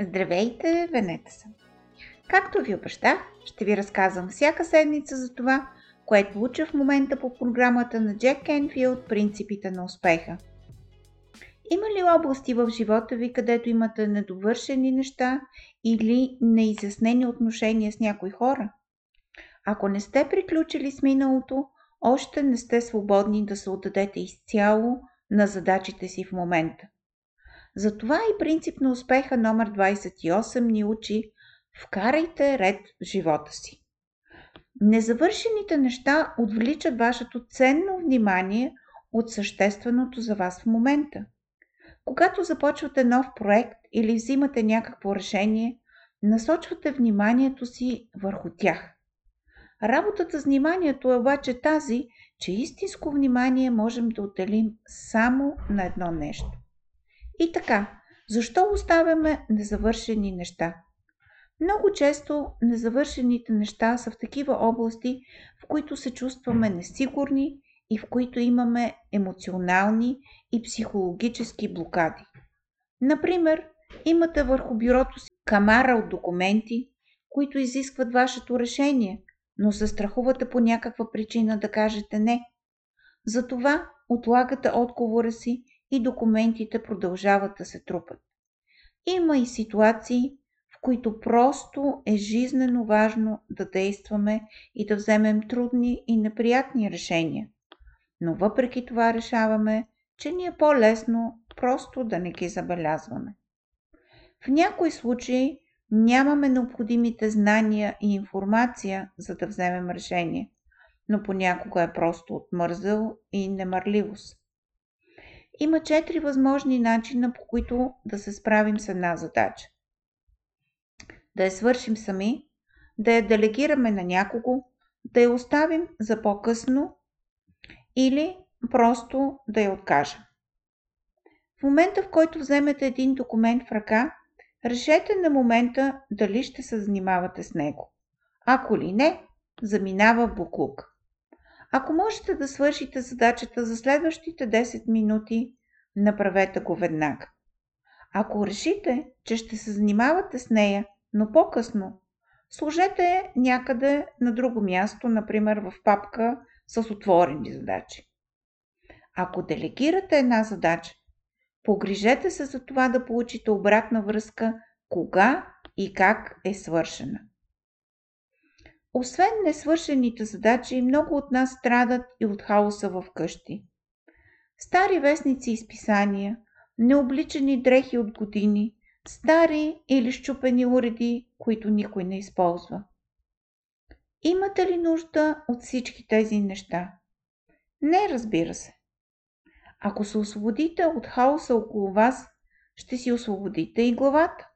Здравейте, Венета съм! Както ви обещах, ще ви разказвам всяка седмица за това, което уча в момента по програмата на Джек Кенфилд «Принципите на успеха». Има ли области в живота ви, където имате недовършени неща или неизяснени отношения с някои хора? Ако не сте приключили с миналото, още не сте свободни да се отдадете изцяло на задачите си в момента. Затова и принцип на успеха номер 28 ни учи Вкарайте ред в живота си. Незавършените неща отвличат вашето ценно внимание от същественото за вас в момента. Когато започвате нов проект или взимате някакво решение, насочвате вниманието си върху тях. Работата с вниманието е обаче тази, че истинско внимание можем да отделим само на едно нещо. И така, защо оставяме незавършени неща? Много често незавършените неща са в такива области, в които се чувстваме несигурни и в които имаме емоционални и психологически блокади. Например, имате върху бюрото си камара от документи, които изискват вашето решение, но се страхувате по някаква причина да кажете не. Затова отлагате отговора си и документите продължават да се трупат. Има и ситуации, в които просто е жизнено важно да действаме и да вземем трудни и неприятни решения. Но въпреки това решаваме, че ни е по-лесно просто да не ги забелязваме. В някои случаи нямаме необходимите знания и информация, за да вземем решение, но понякога е просто отмързъл и немърливост. Има четири възможни начина, по които да се справим с една задача. Да я свършим сами, да я делегираме на някого, да я оставим за по-късно или просто да я откажем. В момента, в който вземете един документ в ръка, решете на момента дали ще се занимавате с него. Ако ли не, заминава буклук. Ако можете да свършите задачата за следващите 10 минути, направете го веднага. Ако решите, че ще се занимавате с нея, но по-късно, сложете някъде на друго място, например в папка с отворени задачи. Ако делегирате една задача, погрижете се за това да получите обратна връзка кога и как е свършена. Освен несвършените задачи, много от нас страдат и от хаоса в къщи. Стари вестници и списания, необличани дрехи от години, стари или щупени уреди, които никой не използва. Имате ли нужда от всички тези неща? Не, разбира се. Ако се освободите от хаоса около вас, ще си освободите и главата.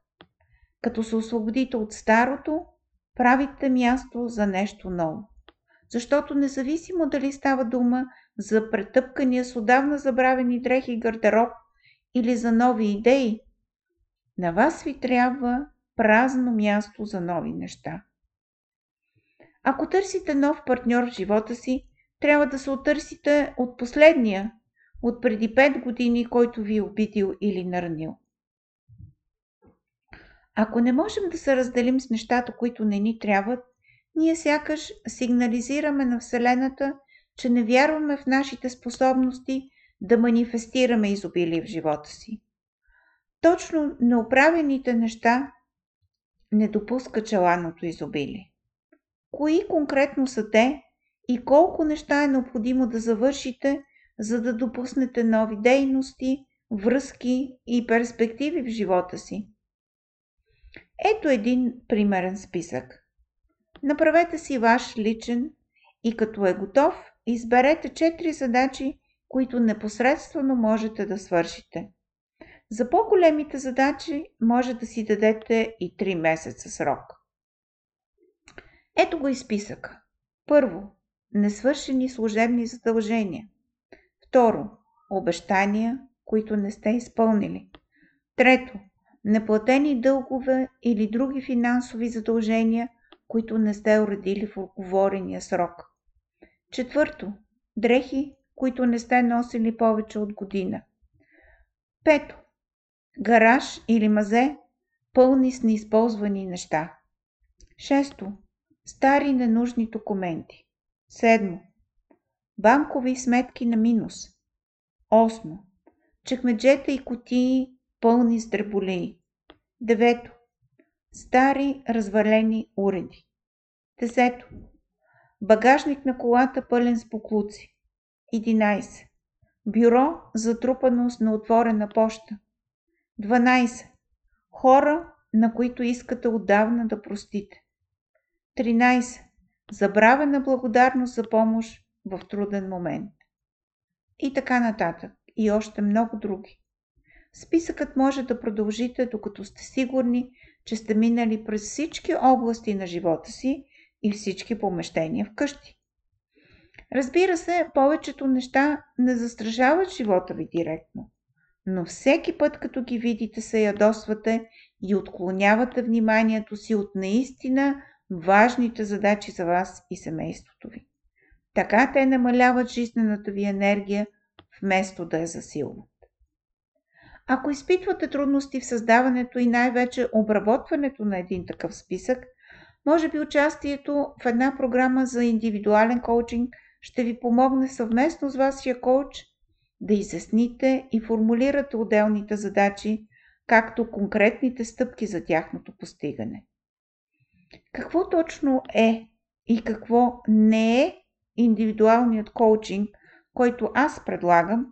Като се освободите от старото, правите място за нещо ново. Защото независимо дали става дума за претъпкания с отдавна забравени дрехи и гардероб или за нови идеи, на вас ви трябва празно място за нови неща. Ако търсите нов партньор в живота си, трябва да се отърсите от последния, от преди 5 години, който ви е обидил или наранил. Ако не можем да се разделим с нещата, които не ни трябват, ние сякаш сигнализираме на Вселената, че не вярваме в нашите способности да манифестираме изобилие в живота си. Точно неоправените неща не допускат желаното изобилие. Кои конкретно са те и колко неща е необходимо да завършите, за да допуснете нови дейности, връзки и перспективи в живота си? Ето един примерен списък. Направете си ваш личен и като е готов, изберете 4 задачи, които непосредствено можете да свършите. За по-големите задачи може да си дадете и 3 месеца срок. Ето го и списък. Първо, несвършени служебни задължения. Второ, обещания, които не сте изпълнили. Трето, неплатени дългове или други финансови задължения, които не сте уредили в оговорения срок. Четвърто, дрехи, които не сте носили повече от година. Пето, гараж или мазе, пълни с неизползвани неща. Шесто. Стари ненужни документи. Седмо. Банкови сметки на минус. Осмо. Чекмеджета и котии пълни с дреболии. Девето. Стари развалени уреди. Десето. Багажник на колата пълен с буклуци. 11. Бюро затрупано с неотворена поща. 12. Хора, на които искате отдавна да простите. 13. Забравена благодарност за помощ в труден момент. И така нататък. И още много други. Списъкът може да продължите, докато сте сигурни, че сте минали през всички области на живота си и всички помещения вкъщи. Разбира се, повечето неща не застрашават живота ви директно, но всеки път, като ги видите, се ядосвате и отклонявате вниманието си от наистина важните задачи за вас и семейството ви. Така те намаляват жизнената ви енергия, вместо да я засилват. Ако изпитвате трудности в създаването и най-вече обработването на един такъв списък, може би участието в една програма за индивидуален коучинг ще ви помогне съвместно с вашия коуч да изясните и формулирате отделните задачи, както конкретните стъпки за тяхното постигане. Какво точно е и какво не е индивидуалният коучинг, който аз предлагам,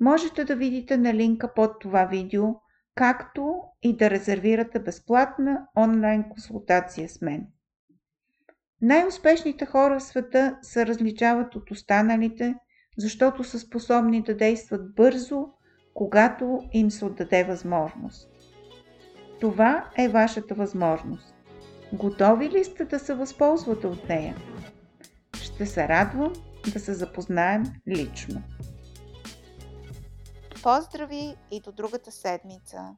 можете да видите на линка под това видео, както и да резервирате безплатна онлайн консултация с мен. Най-успешните хора в света се различават от останалите, защото са способни да действат бързо, когато им се отдаде възможност. Това е вашата възможност. Готови ли сте да се възползвате от нея? Ще се радвам да се запознаем лично. Поздрави и до другата седмица!